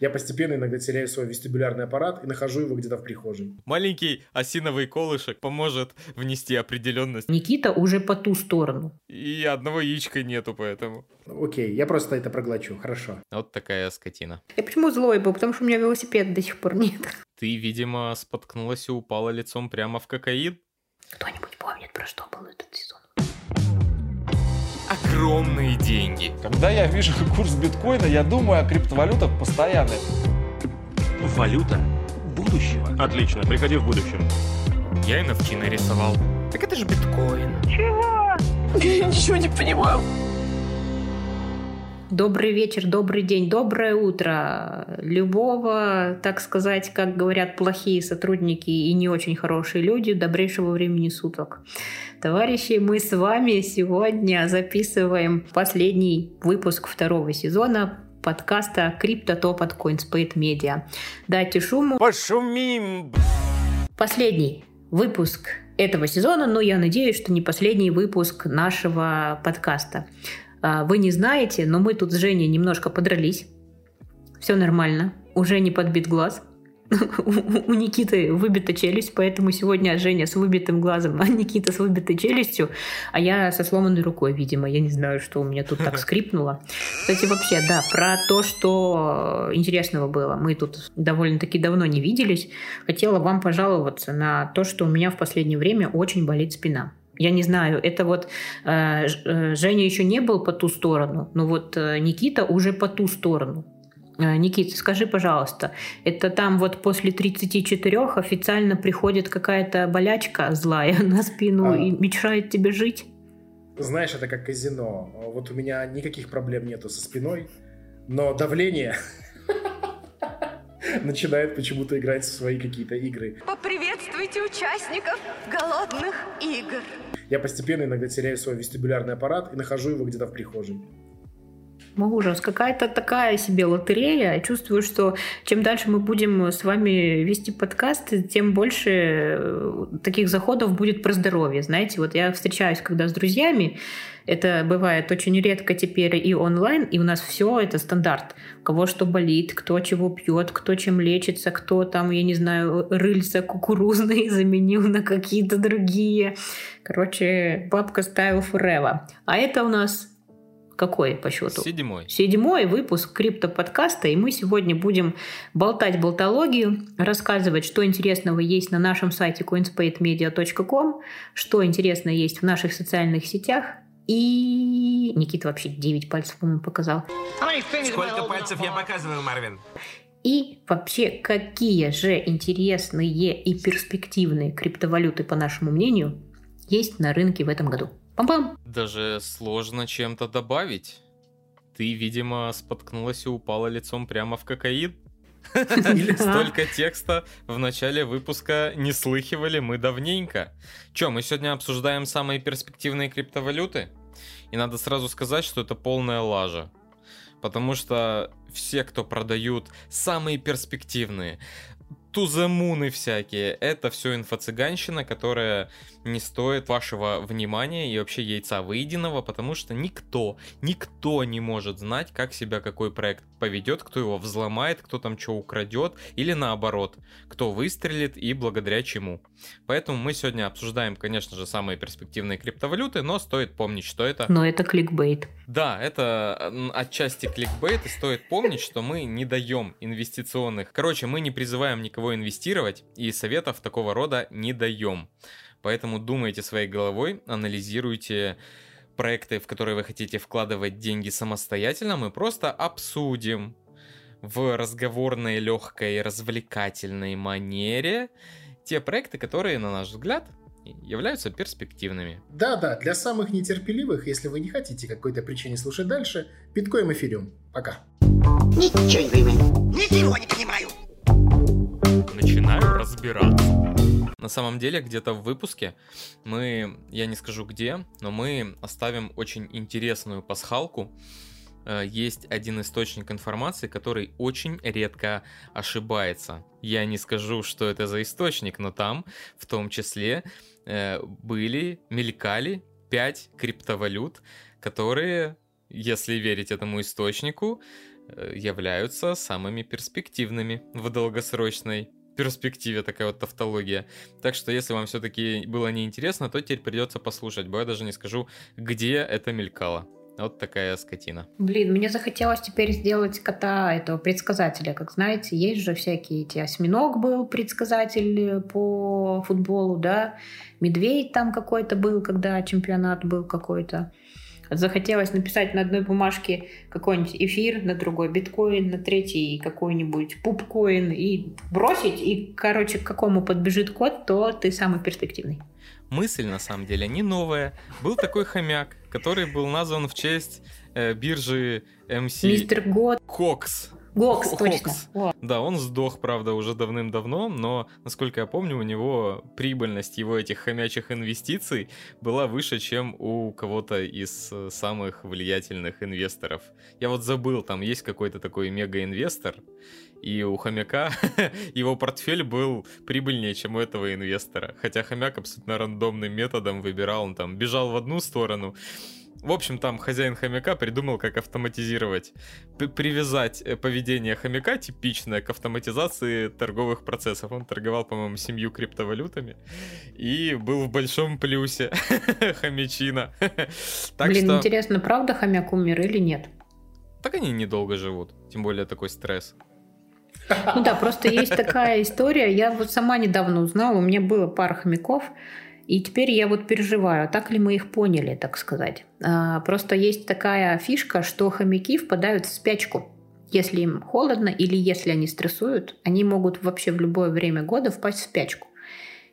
Я постепенно иногда теряю свой вестибулярный аппарат и нахожу его где-то в прихожей. Маленький осиновый колышек поможет внести определенность. Никита уже по ту сторону. И одного яичка нету, поэтому. Окей, я просто это проглочу, хорошо. Вот такая скотина. Я почему злой был? Потому что у меня велосипеда до сих пор нет. Ты, видимо, споткнулась и упала лицом прямо в кокаин? Кто-нибудь помнит, про что был этот сезон? Огромные деньги. Когда я вижу курс биткоина, я думаю о криптовалютах постоянно. Валюта будущего. Отлично, приходи в будущем. Я NFT нарисовал. Так это же биткоин. Я ничего не понимаю. Добрый вечер, добрый день, доброе утро. Любого, так сказать, как говорят плохие сотрудники и не очень хорошие люди, добрейшего времени суток. Товарищи, мы с вами сегодня записываем последний выпуск второго сезона подкаста Крипто Топ от CoinSpade Media. Дайте шуму. Пошумим! Последний выпуск этого сезона, но я надеюсь, что не последний выпуск нашего подкаста. А, Вы не знаете, но мы тут с Женей немножко подрались. Все нормально. Уже не подбит глаз. У Никиты выбита челюсть, поэтому сегодня Женя с выбитым глазом, а Никита с выбитой челюстью, а я со сломанной рукой, видимо. Я не знаю, что у меня тут так скрипнуло. Кстати, вообще, да, про то, что интересного было. Мы тут довольно-таки давно не виделись. Хотела вам пожаловаться на то, что у меня в последнее время очень болит спина. Я не знаю, это вот э, э, Женя еще не был по ту сторону, но вот э, Никита уже по ту сторону. Э, Никита, скажи, пожалуйста, это там вот после 34 официально приходит какая-то болячка злая на спину А. и мешает тебе жить? Знаешь, это как казино. Вот у меня никаких проблем нету со спиной, но давление начинает почему-то играть в свои какие-то игры. Поприветствуйте участников голодных игр. Я постепенно иногда теряю свой вестибулярный аппарат и нахожу его где-то в прихожей. Ужас, какая-то такая себе лотерея. Чувствую, что чем дальше мы будем с вами вести подкасты, тем больше э, таких заходов будет про здоровье. Знаете, вот я встречаюсь когда с друзьями, это бывает очень редко теперь и онлайн, и у нас все это стандарт. У кого что болит, кто чего пьет, кто чем лечится, кто там, я не знаю, рыльца кукурузные заменил на какие-то другие. Короче, бабка стайл forever. А это у нас какой по счету? Седьмой. Седьмой выпуск крипто-подкаста, и мы сегодня будем болтать болтологию, рассказывать, что интересного есть на нашем сайте coinspademedia.com, что интересно есть в наших социальных сетях, и Никита вообще 9 пальцев, по-моему, показал. Сколько пальцев я показываю, Марвин? И вообще, какие же интересные и перспективные криптовалюты, по нашему мнению, есть на рынке в этом году. Пам-пам! Даже сложно чем-то добавить. Ты, видимо, споткнулась и упала лицом прямо в кокаин. Столько текста в начале выпуска не слыхивали мы давненько. Че, мы сегодня обсуждаем самые перспективные криптовалюты? И надо сразу сказать, что это полная лажа. Потому что все, кто продают самые перспективные, туземуны всякие, это все инфо-цыганщина, которая не стоит вашего внимания и вообще яйца выеденного, потому что никто, никто не может знать, как себя какой проект поведет, кто его взломает, кто там что украдет, или наоборот, кто выстрелит и благодаря чему. Поэтому мы сегодня обсуждаем, конечно же, самые перспективные криптовалюты, но стоит помнить, что это Но это кликбейт. да, это отчасти кликбейт, и стоит помнить, что мы не даем инвестиционных... Короче, мы не призываем никого инвестировать, и советов такого рода не даем. Поэтому думайте своей головой, анализируйте проекты, в которые вы хотите вкладывать деньги самостоятельно, мы просто обсудим в разговорной, легкой, развлекательной манере те проекты, которые, на наш взгляд, являются перспективными. Да-да, для самых нетерпеливых, если вы не хотите какой-то причине слушать дальше, биткоин эфириум. Пока. Ничего не понимаю. Ничего не понимаю. Разбираться. На самом деле, где-то в выпуске мы, я не скажу где, но мы оставим очень интересную пасхалку. Э, Есть один источник информации, который очень редко ошибается. Я не скажу, что это за источник, но там в том числе э, были, мелькали 5 криптовалют, которые, если верить этому источнику, э, являются самыми перспективными в долгосрочной перспективе такая вот тавтология. Так что, если вам все-таки было неинтересно, то теперь придется послушать, бо я даже не скажу, где это мелькало. Вот такая скотина. Блин, мне захотелось теперь сделать кота этого предсказателя. Как знаете, есть же всякие эти осьминог был предсказатель по футболу, да, медведь там какой-то был, когда чемпионат был какой-то. Захотелось написать на одной бумажке какой-нибудь эфир, на другой биткоин, на третий какой-нибудь пупкоин и бросить, и, короче, к какому подбежит код, то ты самый перспективный. Мысль, на самом деле, не новая. Был такой хомяк, который был назван в честь э, биржи MC... Мистер Год. Кокс. Гокс, Хокс. точно. Да, он сдох, правда, уже давным-давно, но, насколько я помню, у него прибыльность его этих хомячих инвестиций была выше, чем у кого-то из э, самых влиятельных инвесторов. Я вот забыл, там есть какой-то такой мега-инвестор, и у хомяка его портфель был прибыльнее, чем у этого инвестора. Хотя хомяк абсолютно рандомным методом выбирал, он там бежал в одну сторону, в общем, там хозяин хомяка придумал, как автоматизировать, привязать э, поведение хомяка типичное к автоматизации торговых процессов. Он торговал, по-моему, семью криптовалютами и был в большом плюсе хомячина. Блин, интересно, правда хомяк умер или нет? Так они недолго живут, тем более такой стресс. Ну да, просто есть такая история. Я вот сама недавно узнала, у меня было пара хомяков, и теперь я вот переживаю, так ли мы их поняли, так сказать. А, Просто есть такая фишка, что хомяки впадают в спячку. Если им холодно или если они стрессуют, они могут вообще в любое время года впасть в спячку.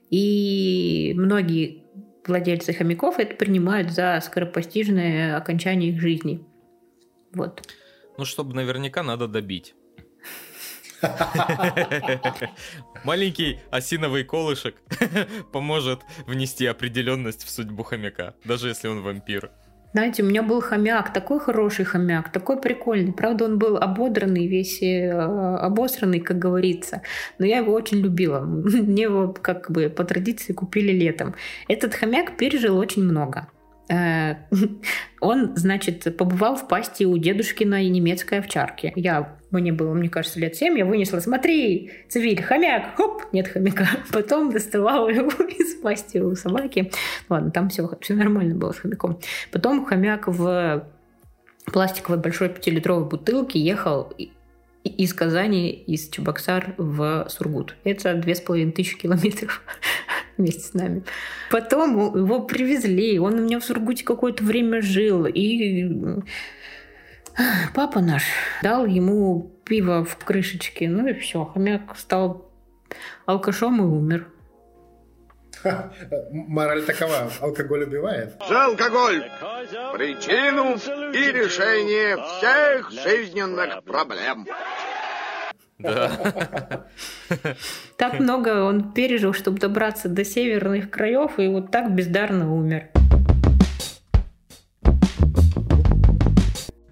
И многие владельцы хомяков это принимают за скоропостижное окончание их жизни. Вот. Ну, чтобы наверняка надо добить. Маленький осиновый колышек поможет внести определенность в судьбу хомяка, даже если он вампир. Знаете, у меня был хомяк, такой хороший хомяк, такой прикольный. Правда, он был ободранный, весь э, обосранный, как говорится. Но я его очень любила. Мне его как бы по традиции купили летом. Этот хомяк пережил очень много. Э, Он, значит, побывал в пасти у дедушкиной немецкой овчарки. Я, мне было, мне кажется, лет семь, я вынесла, смотри, цивиль, хомяк, хоп, нет хомяка. Потом доставала его из пасти у собаки. Ладно, там все, все нормально было с хомяком. Потом хомяк в пластиковой большой пятилитровой бутылке ехал из Казани, из Чебоксар в Сургут. Это две с половиной тысячи километров вместе с нами. Потом его привезли, он у меня в Сургуте какое-то время жил, и папа наш дал ему пиво в крышечке, ну и все, хомяк стал алкашом и умер. Ха, Мораль такова, алкоголь убивает. За алкоголь. Причину и решение всех жизненных проблем. Да. Так много он пережил, чтобы добраться до северных краев, и вот так бездарно умер.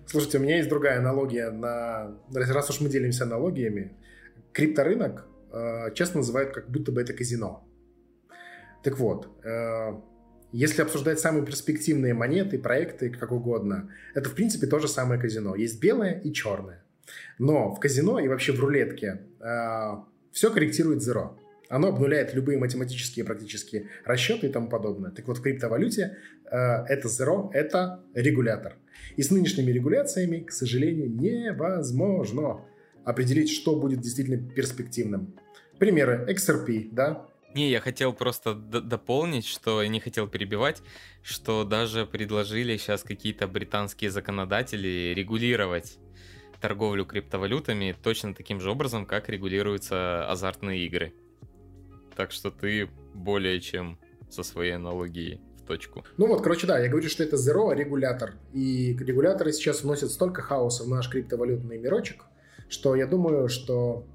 Слушайте, у меня есть другая аналогия на... Раз уж мы делимся аналогиями, крипторынок э, часто называют как будто бы это казино. Так вот, э, если обсуждать самые перспективные монеты, проекты, как угодно, это, в принципе, то же самое казино. Есть белое и черное. Но в казино и вообще в рулетке все корректирует зеро. Оно обнуляет любые математические практически расчеты и тому подобное. Так вот, в криптовалюте э, это зеро, это регулятор. И с нынешними регуляциями, к сожалению, невозможно определить, что будет действительно перспективным. Примеры XRP, да, Не, я хотел просто дополнить, что я не хотел перебивать, что даже предложили сейчас какие-то британские законодатели регулировать торговлю криптовалютами точно таким же образом, как регулируются азартные игры. Так что ты более чем со своей аналогией в точку. Ну вот, короче, да, я говорю, что это Zero регулятор. И регуляторы сейчас вносят столько хаоса в наш криптовалютный мирочек, что я думаю, что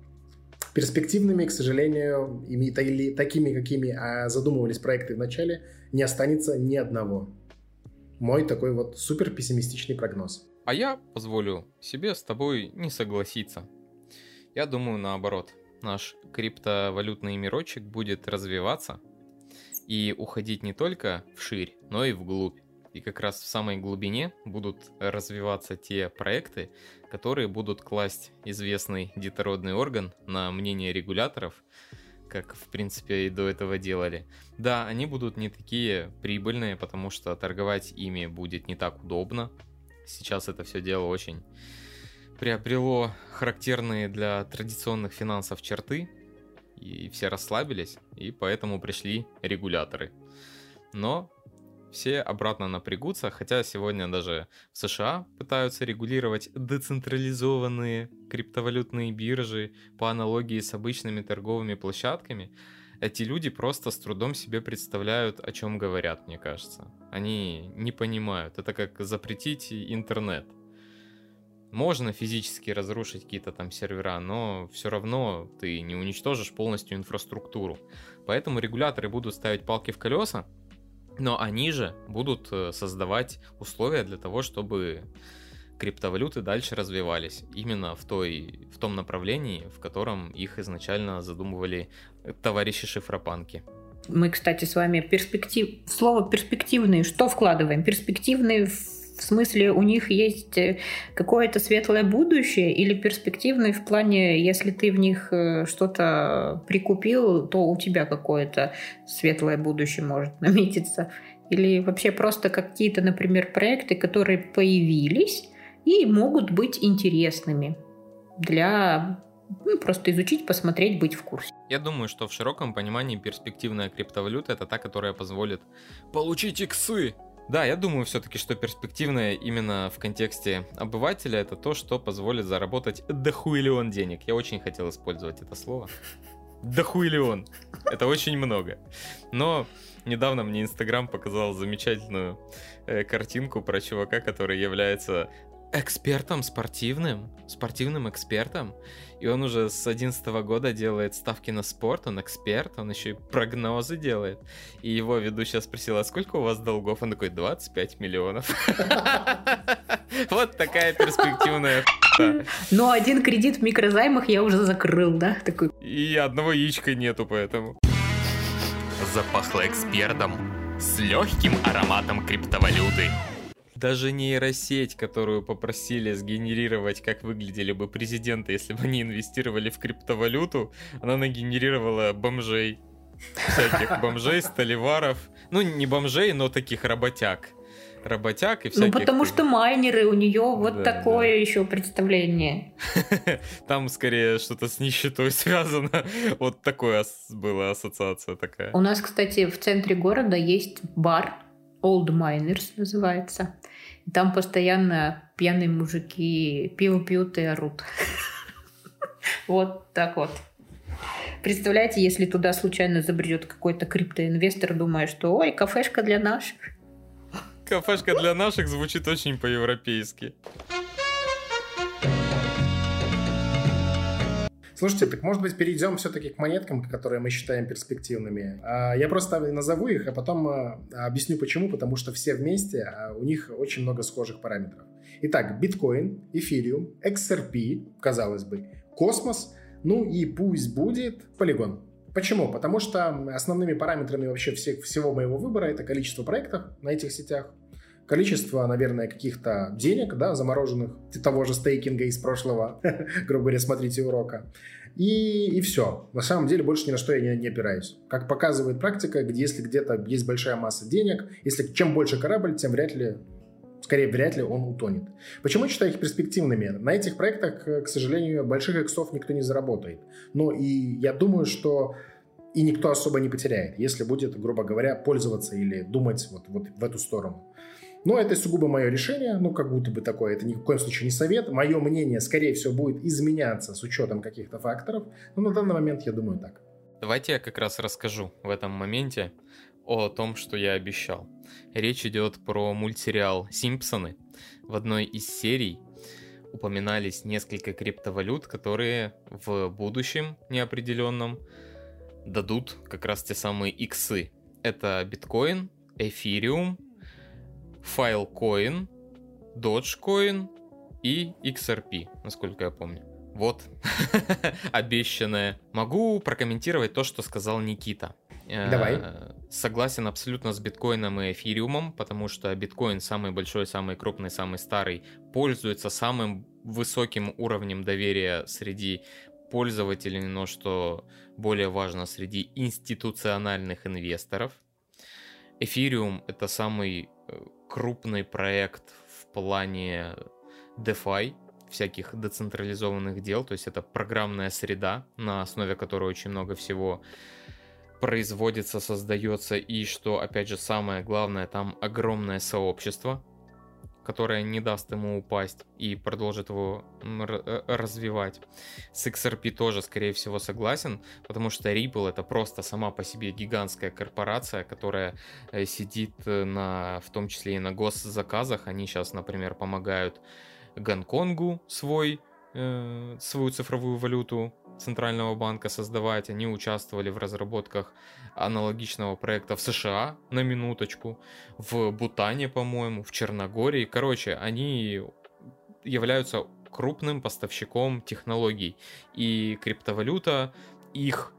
перспективными, к сожалению, или такими, какими а, задумывались проекты в начале, не останется ни одного. Мой такой вот супер пессимистичный прогноз. А я позволю себе с тобой не согласиться. Я думаю наоборот. Наш криптовалютный мирочек будет развиваться и уходить не только вширь, но и вглубь. И как раз в самой глубине будут развиваться те проекты, которые будут класть известный детородный орган на мнение регуляторов, как в принципе и до этого делали. Да, они будут не такие прибыльные, потому что торговать ими будет не так удобно. Сейчас это все дело очень приобрело характерные для традиционных финансов черты, и все расслабились, и поэтому пришли регуляторы. Но все обратно напрягутся, хотя сегодня даже в США пытаются регулировать децентрализованные криптовалютные биржи по аналогии с обычными торговыми площадками. Эти люди просто с трудом себе представляют, о чем говорят, мне кажется. Они не понимают. Это как запретить интернет. Можно физически разрушить какие-то там сервера, но все равно ты не уничтожишь полностью инфраструктуру. Поэтому регуляторы будут ставить палки в колеса, но они же будут э, создавать условия для того, чтобы криптовалюты дальше развивались именно в, той, в том направлении, в котором их изначально задумывали товарищи шифропанки. Мы, кстати, с вами перспектив... слово перспективные что вкладываем? Перспективные в смысле, у них есть э, какое-то светлое будущее или перспективное в плане, если ты в них э, что-то прикупил, то у тебя какое-то светлое будущее может наметиться. Или вообще просто какие-то, например, проекты, которые появились и могут быть интересными для ну, просто изучить, посмотреть, быть в курсе. Я думаю, что в широком понимании перспективная криптовалюта это та, которая позволит получить иксы да, я думаю все-таки, что перспективное именно в контексте обывателя это то, что позволит заработать дохуиллион денег. Я очень хотел использовать это слово. Дохуиллион. Это очень много. Но недавно мне Инстаграм показал замечательную э, картинку про чувака, который является экспертом спортивным, спортивным экспертом. И он уже с 11 года делает ставки на спорт, он эксперт, он еще и прогнозы делает. И его ведущая спросила, а сколько у вас долгов? Он такой, 25 миллионов. Вот такая перспективная Но один кредит в микрозаймах я уже закрыл, да? Такой. И одного яичка нету, поэтому. Запахло экспертом с легким ароматом криптовалюты. Даже нейросеть, которую попросили сгенерировать, как выглядели бы президенты, если бы они инвестировали в криптовалюту, она нагенерировала бомжей. Всяких бомжей, столеваров. Ну, не бомжей, но таких работяг. Работяг и ну, всяких... Ну, потому что майнеры, у нее вот да, такое да. еще представление. Там скорее что-то с нищетой связано. Вот такое была ассоциация такая. У нас, кстати, в центре города есть бар, Old Miners называется. Там постоянно пьяные мужики пиво пьют и орут. Вот так вот. Представляете, если туда случайно забредет какой-то криптоинвестор, думая, что ой, кафешка для наших. Кафешка для наших звучит очень по-европейски. Слушайте, так может быть перейдем все-таки к монеткам, которые мы считаем перспективными. А, я просто назову их, а потом а, объясню почему, потому что все вместе, а, у них очень много схожих параметров. Итак, биткоин, эфириум, XRP, казалось бы, космос, ну и пусть будет полигон. Почему? Потому что основными параметрами вообще всех, всего моего выбора это количество проектов на этих сетях, количество, наверное, каких-то денег, да, замороженных, того же стейкинга из прошлого, грубо говоря, смотрите урока. И, и все. На самом деле больше ни на что я не, не опираюсь. Как показывает практика, где если где-то есть большая масса денег, если чем больше корабль, тем вряд ли скорее вряд ли он утонет. Почему я считаю их перспективными? На этих проектах, к сожалению, больших иксов никто не заработает. Но и я думаю, что и никто особо не потеряет, если будет, грубо говоря, пользоваться или думать вот, вот в эту сторону. Но это сугубо мое решение, ну, как будто бы такое, это ни в коем случае не совет. Мое мнение, скорее всего, будет изменяться с учетом каких-то факторов, но на данный момент я думаю так. Давайте я как раз расскажу в этом моменте о том, что я обещал. Речь идет про мультсериал «Симпсоны». В одной из серий упоминались несколько криптовалют, которые в будущем неопределенном дадут как раз те самые иксы. Это биткоин, эфириум, Filecoin, Dogecoin и XRP, насколько я помню. Вот, обещанное. Могу прокомментировать то, что сказал Никита. Давай. Э, Согласен абсолютно с биткоином и эфириумом, потому что биткоин самый большой, самый крупный, самый старый, пользуется самым высоким уровнем доверия среди пользователей, но что более важно, среди институциональных инвесторов. Эфириум это самый э, крупный проект в плане DeFi, всяких децентрализованных дел, то есть это программная среда, на основе которой очень много всего производится, создается, и что, опять же, самое главное, там огромное сообщество, которое не даст ему упасть и продолжит его э, развивать. С XRP тоже, скорее всего, согласен, потому что Ripple это просто сама по себе гигантская корпорация, которая э, сидит э, на, в том числе и на госзаказах. Они сейчас, например, помогают Гонконгу свой, свою цифровую валюту Центрального банка создавать. Они участвовали в разработках аналогичного проекта в США, на минуточку, в Бутане, по-моему, в Черногории. Короче, они являются крупным поставщиком технологий. И криптовалюта их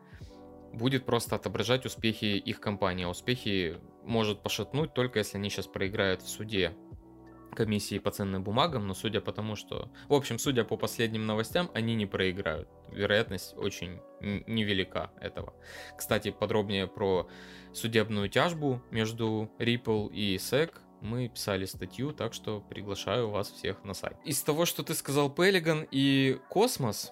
будет просто отображать успехи их компании. Успехи может пошатнуть только если они сейчас проиграют в суде комиссии по ценным бумагам, но судя по тому, что... В общем, судя по последним новостям, они не проиграют. Вероятность очень невелика этого. Кстати, подробнее про судебную тяжбу между Ripple и SEC мы писали статью, так что приглашаю вас всех на сайт. Из того, что ты сказал, Пелиган и Космос,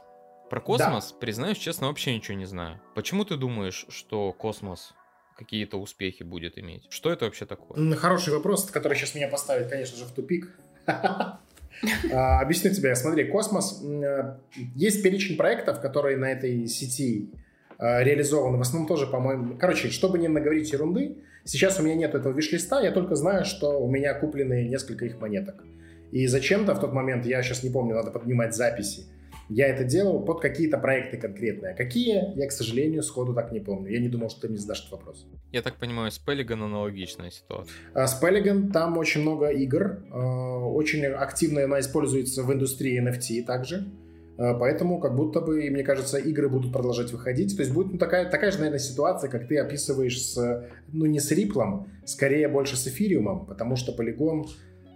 про космос, да. признаюсь честно, вообще ничего не знаю. Почему ты думаешь, что космос какие-то успехи будет иметь? Что это вообще такое? Хороший вопрос, который сейчас меня поставит, конечно же, в тупик. А, объясню тебе. Смотри, космос. Э, есть перечень проектов, которые на этой сети э, реализованы. В основном тоже, по-моему... Короче, чтобы не наговорить ерунды, сейчас у меня нет этого виш-листа, я только знаю, что у меня куплены несколько их монеток. И зачем-то в тот момент, я сейчас не помню, надо поднимать записи, я это делал под какие-то проекты конкретные. Какие, я, к сожалению, сходу так не помню. Я не думал, что ты мне задашь этот вопрос. Я так понимаю, с Pelican аналогичная ситуация. А с Pelican там очень много игр. А, очень активно она используется в индустрии NFT также. А, поэтому как будто бы, мне кажется, игры будут продолжать выходить. То есть будет ну, такая, такая же, наверное, ситуация, как ты описываешь с, ну не с Риплом, скорее больше с Эфириумом, потому что полигон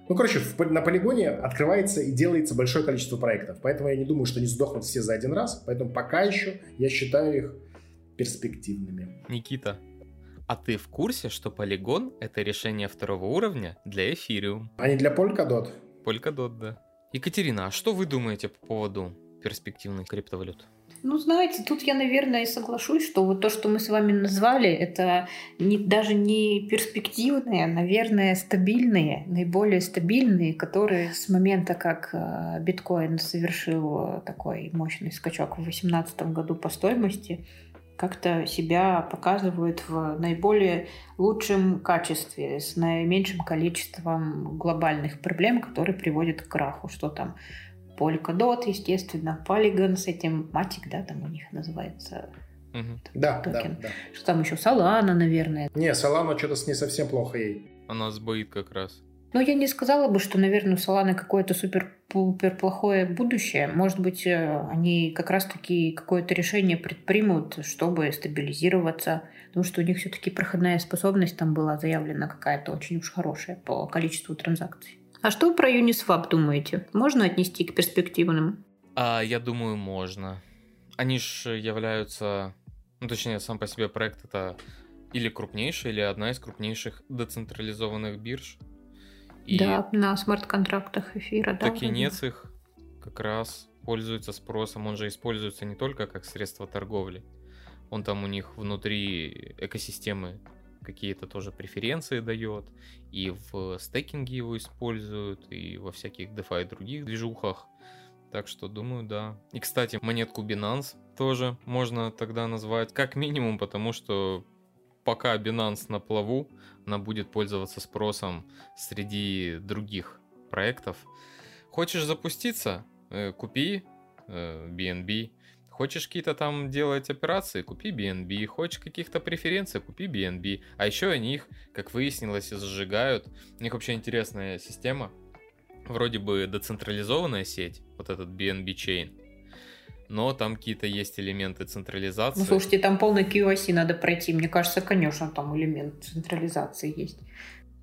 ну, короче, в, на полигоне открывается и делается большое количество проектов, поэтому я не думаю, что они сдохнут все за один раз, поэтому пока еще я считаю их перспективными. Никита, а ты в курсе, что полигон — это решение второго уровня для эфириум? А не для Polkadot? Polkadot, да. Екатерина, а что вы думаете по поводу перспективных криптовалют? Ну, знаете, тут я, наверное, и соглашусь, что вот то, что мы с вами назвали, это не, даже не перспективные, а, наверное, стабильные, наиболее стабильные, которые с момента, как э, биткоин совершил такой мощный скачок в 2018 году по стоимости, как-то себя показывают в наиболее лучшем качестве, с наименьшим количеством глобальных проблем, которые приводят к краху. Что там Polkadot, естественно, Polygon с этим, Matic, да, там у них называется угу. да, токен. Да, да. Что там еще, Solana, наверное. Не, Solana что-то с ней совсем плохо ей. Она сбоит как раз. Но я не сказала бы, что, наверное, у Solana какое-то супер-пупер плохое будущее. Может быть, э, они как раз-таки какое-то решение предпримут, чтобы стабилизироваться. Потому что у них все-таки проходная способность там была заявлена какая-то очень уж хорошая по количеству транзакций. А что вы про Uniswap думаете? Можно отнести к перспективным? А, я думаю, можно. Они же являются, ну точнее, сам по себе проект это или крупнейший, или одна из крупнейших децентрализованных бирж. И да, на смарт-контрактах эфира, да. Токенец их как раз пользуется спросом. Он же используется не только как средство торговли. Он там у них внутри экосистемы какие-то тоже преференции дает, и в стейкинге его используют, и во всяких DeFi других движухах. Так что думаю, да. И, кстати, монетку Binance тоже можно тогда назвать как минимум, потому что пока Binance на плаву, она будет пользоваться спросом среди других проектов. Хочешь запуститься? Э, купи BNB, э, Хочешь какие-то там делать операции, купи BNB. Хочешь каких-то преференций, купи BNB. А еще они их, как выяснилось, зажигают. У них вообще интересная система. Вроде бы децентрализованная сеть, вот этот BNB Chain. но там какие-то есть элементы централизации. Ну, слушайте, там полный QoC надо пройти. Мне кажется, конечно, там элемент централизации есть.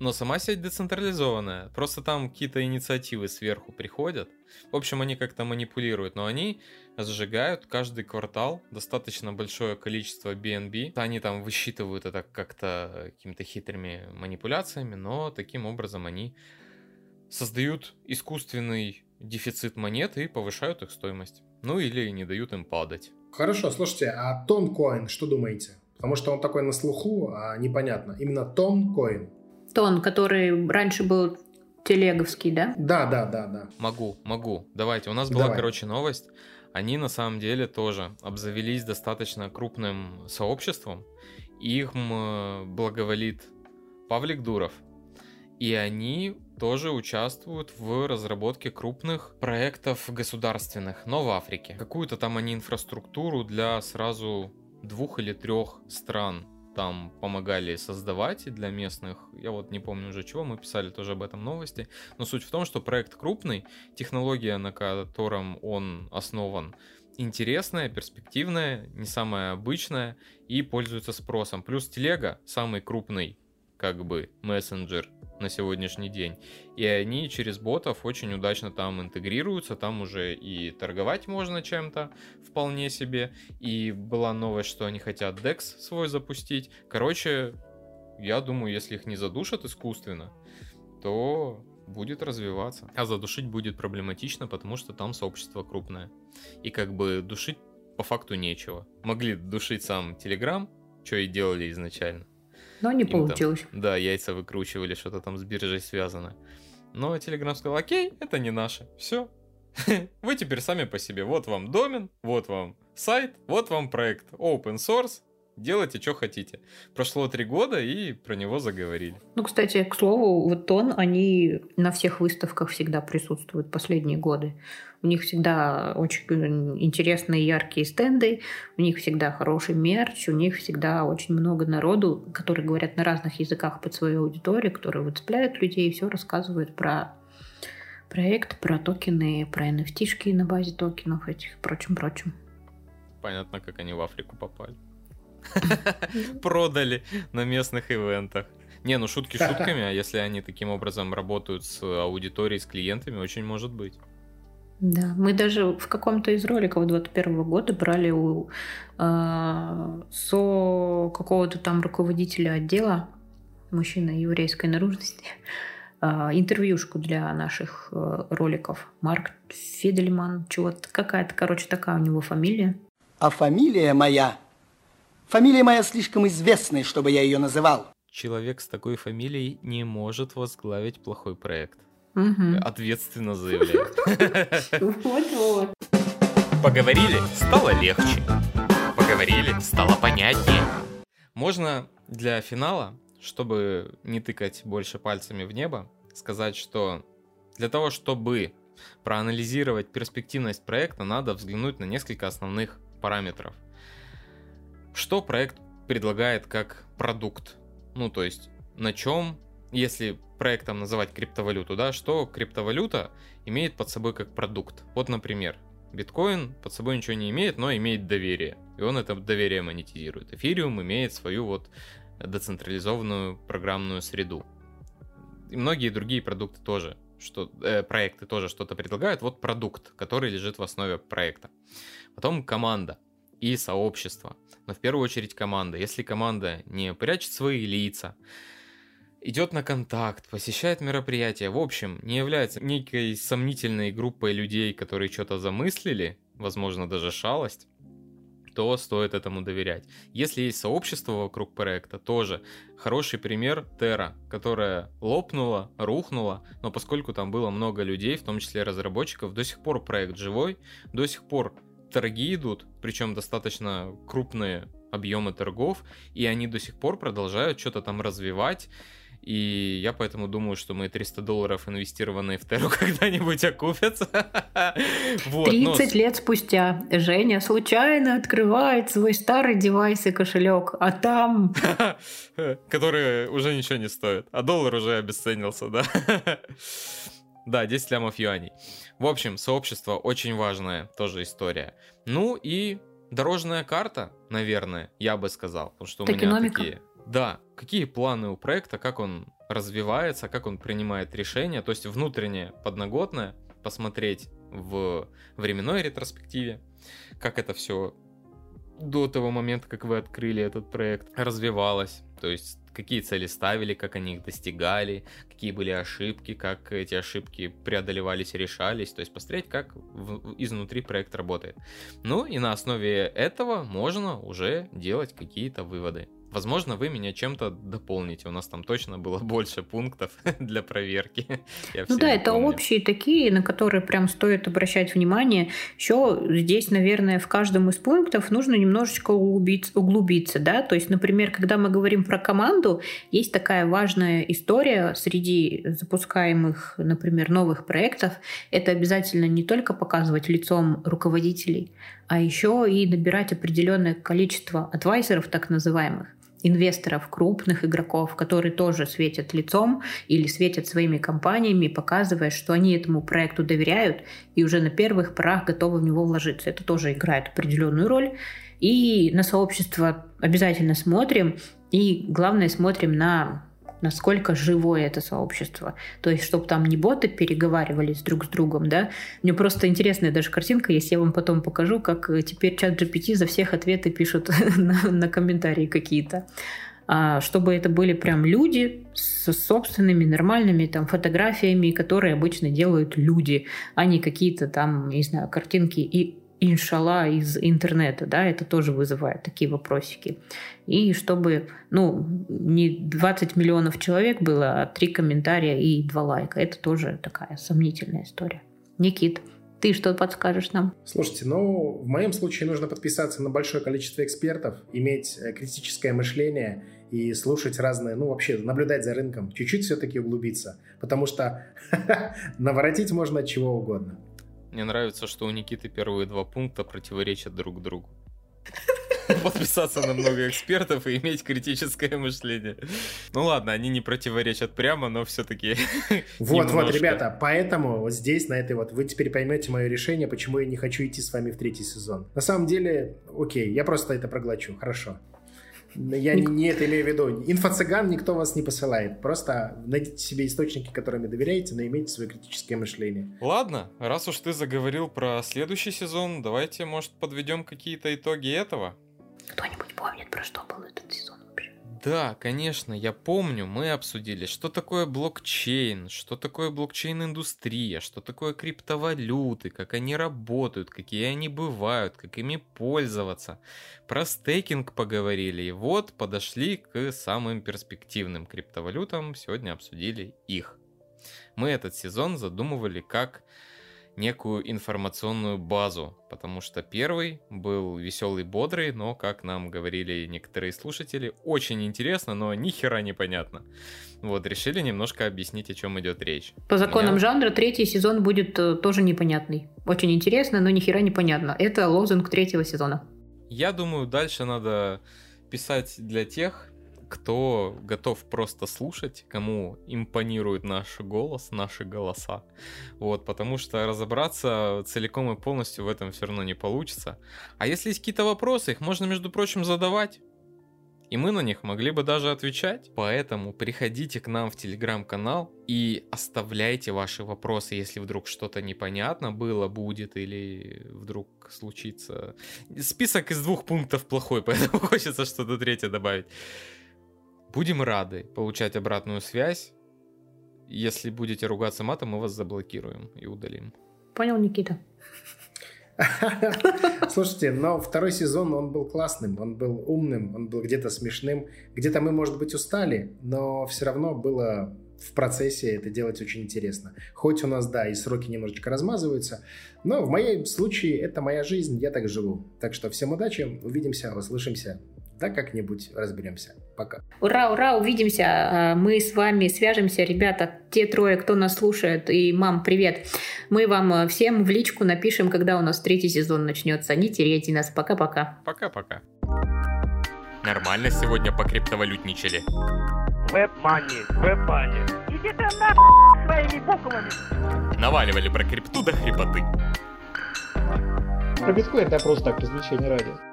Но сама сеть децентрализованная. Просто там какие-то инициативы сверху приходят. В общем, они как-то манипулируют, но они сжигают каждый квартал достаточно большое количество BNB. Они там высчитывают это как-то какими-то хитрыми манипуляциями, но таким образом они создают искусственный дефицит монет и повышают их стоимость. Ну или не дают им падать. Хорошо, слушайте, а Тонкоин, что думаете? Потому что он такой на слуху, а непонятно. Именно Тонкоин. Тон, который раньше был телеговский, да? Да, да, да, да. Могу, могу. Давайте. У нас была, Давай. короче, новость. Они на самом деле тоже обзавелись достаточно крупным сообществом. Их благоволит Павлик Дуров. И они тоже участвуют в разработке крупных проектов государственных, но в Африке. Какую-то там они инфраструктуру для сразу двух или трех стран там помогали создавать для местных. Я вот не помню уже чего, мы писали тоже об этом новости. Но суть в том, что проект крупный, технология, на котором он основан, интересная, перспективная, не самая обычная и пользуется спросом. Плюс телега самый крупный как бы мессенджер на сегодняшний день. И они через ботов очень удачно там интегрируются, там уже и торговать можно чем-то вполне себе. И была новость, что они хотят DEX свой запустить. Короче, я думаю, если их не задушат искусственно, то будет развиваться. А задушить будет проблематично, потому что там сообщество крупное. И как бы душить по факту нечего. Могли душить сам Telegram, что и делали изначально. Но не Им там, получилось. да, яйца выкручивали, что-то там с биржей связано. Но Telegram сказал, окей, это не наше, все. Вы теперь сами по себе. Вот вам домен, вот вам сайт, вот вам проект open source. Делайте, что хотите. Прошло три года, и про него заговорили. Ну, кстати, к слову, вот Тон, они на всех выставках всегда присутствуют последние годы. У них всегда очень интересные яркие стенды, у них всегда хороший мерч, у них всегда очень много народу, которые говорят на разных языках под свою аудиторию, которые выцепляют людей и все рассказывают про проект, про токены, про NFT-шки на базе токенов этих и прочим-прочим. Понятно, как они в Африку попали. Продали на местных ивентах. Не, ну шутки шутками, а если они таким образом работают с аудиторией, с клиентами, очень может быть. Да, мы даже в каком-то из роликов 21 года брали у э, со какого-то там руководителя отдела, мужчина еврейской наружности, э, интервьюшку для наших э, роликов. Марк Фидельман, чего-то, какая-то, короче, такая у него фамилия. А фамилия моя... Фамилия моя слишком известная, чтобы я ее называл. Человек с такой фамилией не может возглавить плохой проект. Мгм. Ответственно заявляю. Вот-вот. Поговорили, стало легче. Поговорили, стало понятнее. Можно для финала, чтобы не тыкать больше пальцами в небо, сказать, что для того, чтобы проанализировать перспективность проекта, надо взглянуть на несколько основных параметров. Что проект предлагает как продукт? Ну, то есть, на чем, если проектом называть криптовалюту, да, что криптовалюта имеет под собой как продукт? Вот, например, биткоин под собой ничего не имеет, но имеет доверие. И он это доверие монетизирует. Эфириум имеет свою вот децентрализованную программную среду. И многие другие продукты тоже, что, э, проекты тоже что-то предлагают. Вот продукт, который лежит в основе проекта. Потом команда и сообщество. Но в первую очередь команда. Если команда не прячет свои лица, идет на контакт, посещает мероприятия, в общем, не является некой сомнительной группой людей, которые что-то замыслили, возможно, даже шалость, то стоит этому доверять. Если есть сообщество вокруг проекта, тоже хороший пример Terra, которая лопнула, рухнула, но поскольку там было много людей, в том числе разработчиков, до сих пор проект живой, до сих пор торги идут, причем достаточно крупные объемы торгов, и они до сих пор продолжают что-то там развивать. И я поэтому думаю, что мои 300 долларов, инвестированные в Терру, когда-нибудь окупятся. Вот, но 30 лет спустя Женя случайно открывает свой старый девайс и кошелек, а там которые уже ничего не стоят, а доллар уже обесценился, да. Да, 10 лямов юаней. В общем, сообщество очень важная тоже история. Ну и дорожная карта, наверное, я бы сказал. Потому что у меня такие... Да, какие планы у проекта, как он развивается, как он принимает решения. То есть внутреннее, подноготное, посмотреть в временной ретроспективе, как это все до того момента, как вы открыли этот проект, развивалось. То есть какие цели ставили, как они их достигали, какие были ошибки, как эти ошибки преодолевались и решались, то есть посмотреть, как в, изнутри проект работает. Ну и на основе этого можно уже делать какие-то выводы. Возможно, вы меня чем-то дополните. У нас там точно было больше пунктов для проверки. Я ну да, это помню. общие такие, на которые прям стоит обращать внимание. Еще здесь, наверное, в каждом из пунктов нужно немножечко углубиться, углубиться, да. То есть, например, когда мы говорим про команду, есть такая важная история среди запускаемых, например, новых проектов. Это обязательно не только показывать лицом руководителей, а еще и набирать определенное количество адвайзеров, так называемых инвесторов, крупных игроков, которые тоже светят лицом или светят своими компаниями, показывая, что они этому проекту доверяют и уже на первых порах готовы в него вложиться. Это тоже играет определенную роль. И на сообщество обязательно смотрим. И главное, смотрим на насколько живое это сообщество. То есть, чтобы там не боты переговаривались друг с другом, да. Мне просто интересная даже картинка есть, я вам потом покажу, как теперь чат GPT за всех ответы пишут на, на комментарии какие-то. А, чтобы это были прям люди с собственными нормальными там фотографиями, которые обычно делают люди, а не какие-то там, не знаю, картинки и иншалла из интернета, да, это тоже вызывает такие вопросики. И чтобы, ну, не 20 миллионов человек было, а три комментария и два лайка. Это тоже такая сомнительная история. Никит, ты что подскажешь нам? Слушайте, ну, в моем случае нужно подписаться на большое количество экспертов, иметь э, критическое мышление и слушать разные, ну, вообще, наблюдать за рынком, чуть-чуть все-таки углубиться, потому что наворотить можно чего угодно. Мне нравится, что у Никиты первые два пункта противоречат друг другу. Подписаться на много экспертов и иметь критическое мышление. Ну ладно, они не противоречат прямо, но все-таки. Вот, немножко. вот, ребята, поэтому вот здесь, на этой вот, вы теперь поймете мое решение, почему я не хочу идти с вами в третий сезон. На самом деле, окей, я просто это проглочу, хорошо. Я не, не это имею в виду. Инфо-цыган никто вас не посылает. Просто найдите себе источники, которыми доверяете, но имейте свое критическое мышление. Ладно, раз уж ты заговорил про следующий сезон, давайте, может, подведем какие-то итоги этого. Кто-нибудь помнит, про что был этот сезон? Да, конечно, я помню, мы обсудили, что такое блокчейн, что такое блокчейн-индустрия, что такое криптовалюты, как они работают, какие они бывают, как ими пользоваться. Про стейкинг поговорили, и вот подошли к самым перспективным криптовалютам, сегодня обсудили их. Мы этот сезон задумывали как некую информационную базу, потому что первый был веселый, бодрый, но, как нам говорили некоторые слушатели, очень интересно, но ни хера непонятно. Вот, решили немножко объяснить, о чем идет речь. По законам Меня... жанра третий сезон будет э, тоже непонятный. Очень интересно, но ни хера непонятно. Это лозунг третьего сезона. Я думаю, дальше надо писать для тех, кто готов просто слушать, кому импонирует наш голос, наши голоса. Вот, потому что разобраться целиком и полностью в этом все равно не получится. А если есть какие-то вопросы, их можно, между прочим, задавать. И мы на них могли бы даже отвечать. Поэтому приходите к нам в телеграм-канал и оставляйте ваши вопросы, если вдруг что-то непонятно было, будет или вдруг случится. Список из двух пунктов плохой, поэтому хочется что-то третье добавить. Будем рады получать обратную связь. Если будете ругаться матом, мы вас заблокируем и удалим. Понял, Никита. Слушайте, но второй сезон, он был классным, он был умным, он был где-то смешным. Где-то мы, может быть, устали, но все равно было в процессе это делать очень интересно. Хоть у нас, да, и сроки немножечко размазываются, но в моем случае это моя жизнь, я так живу. Так что всем удачи, увидимся, услышимся. Да, как-нибудь разберемся. Пока. Ура, ура, увидимся. А, мы с вами свяжемся, ребята, те трое, кто нас слушает, и мам, привет. Мы вам а, всем в личку напишем, когда у нас третий сезон начнется. Не теряйте нас. Пока-пока. Пока-пока. Нормально сегодня по криптовалютничали. Веб-мани, веб-мани. Иди ты нахуй своими буквами. Наваливали про крипту до хрипоты. Про биткоин это просто так, развлечение ради.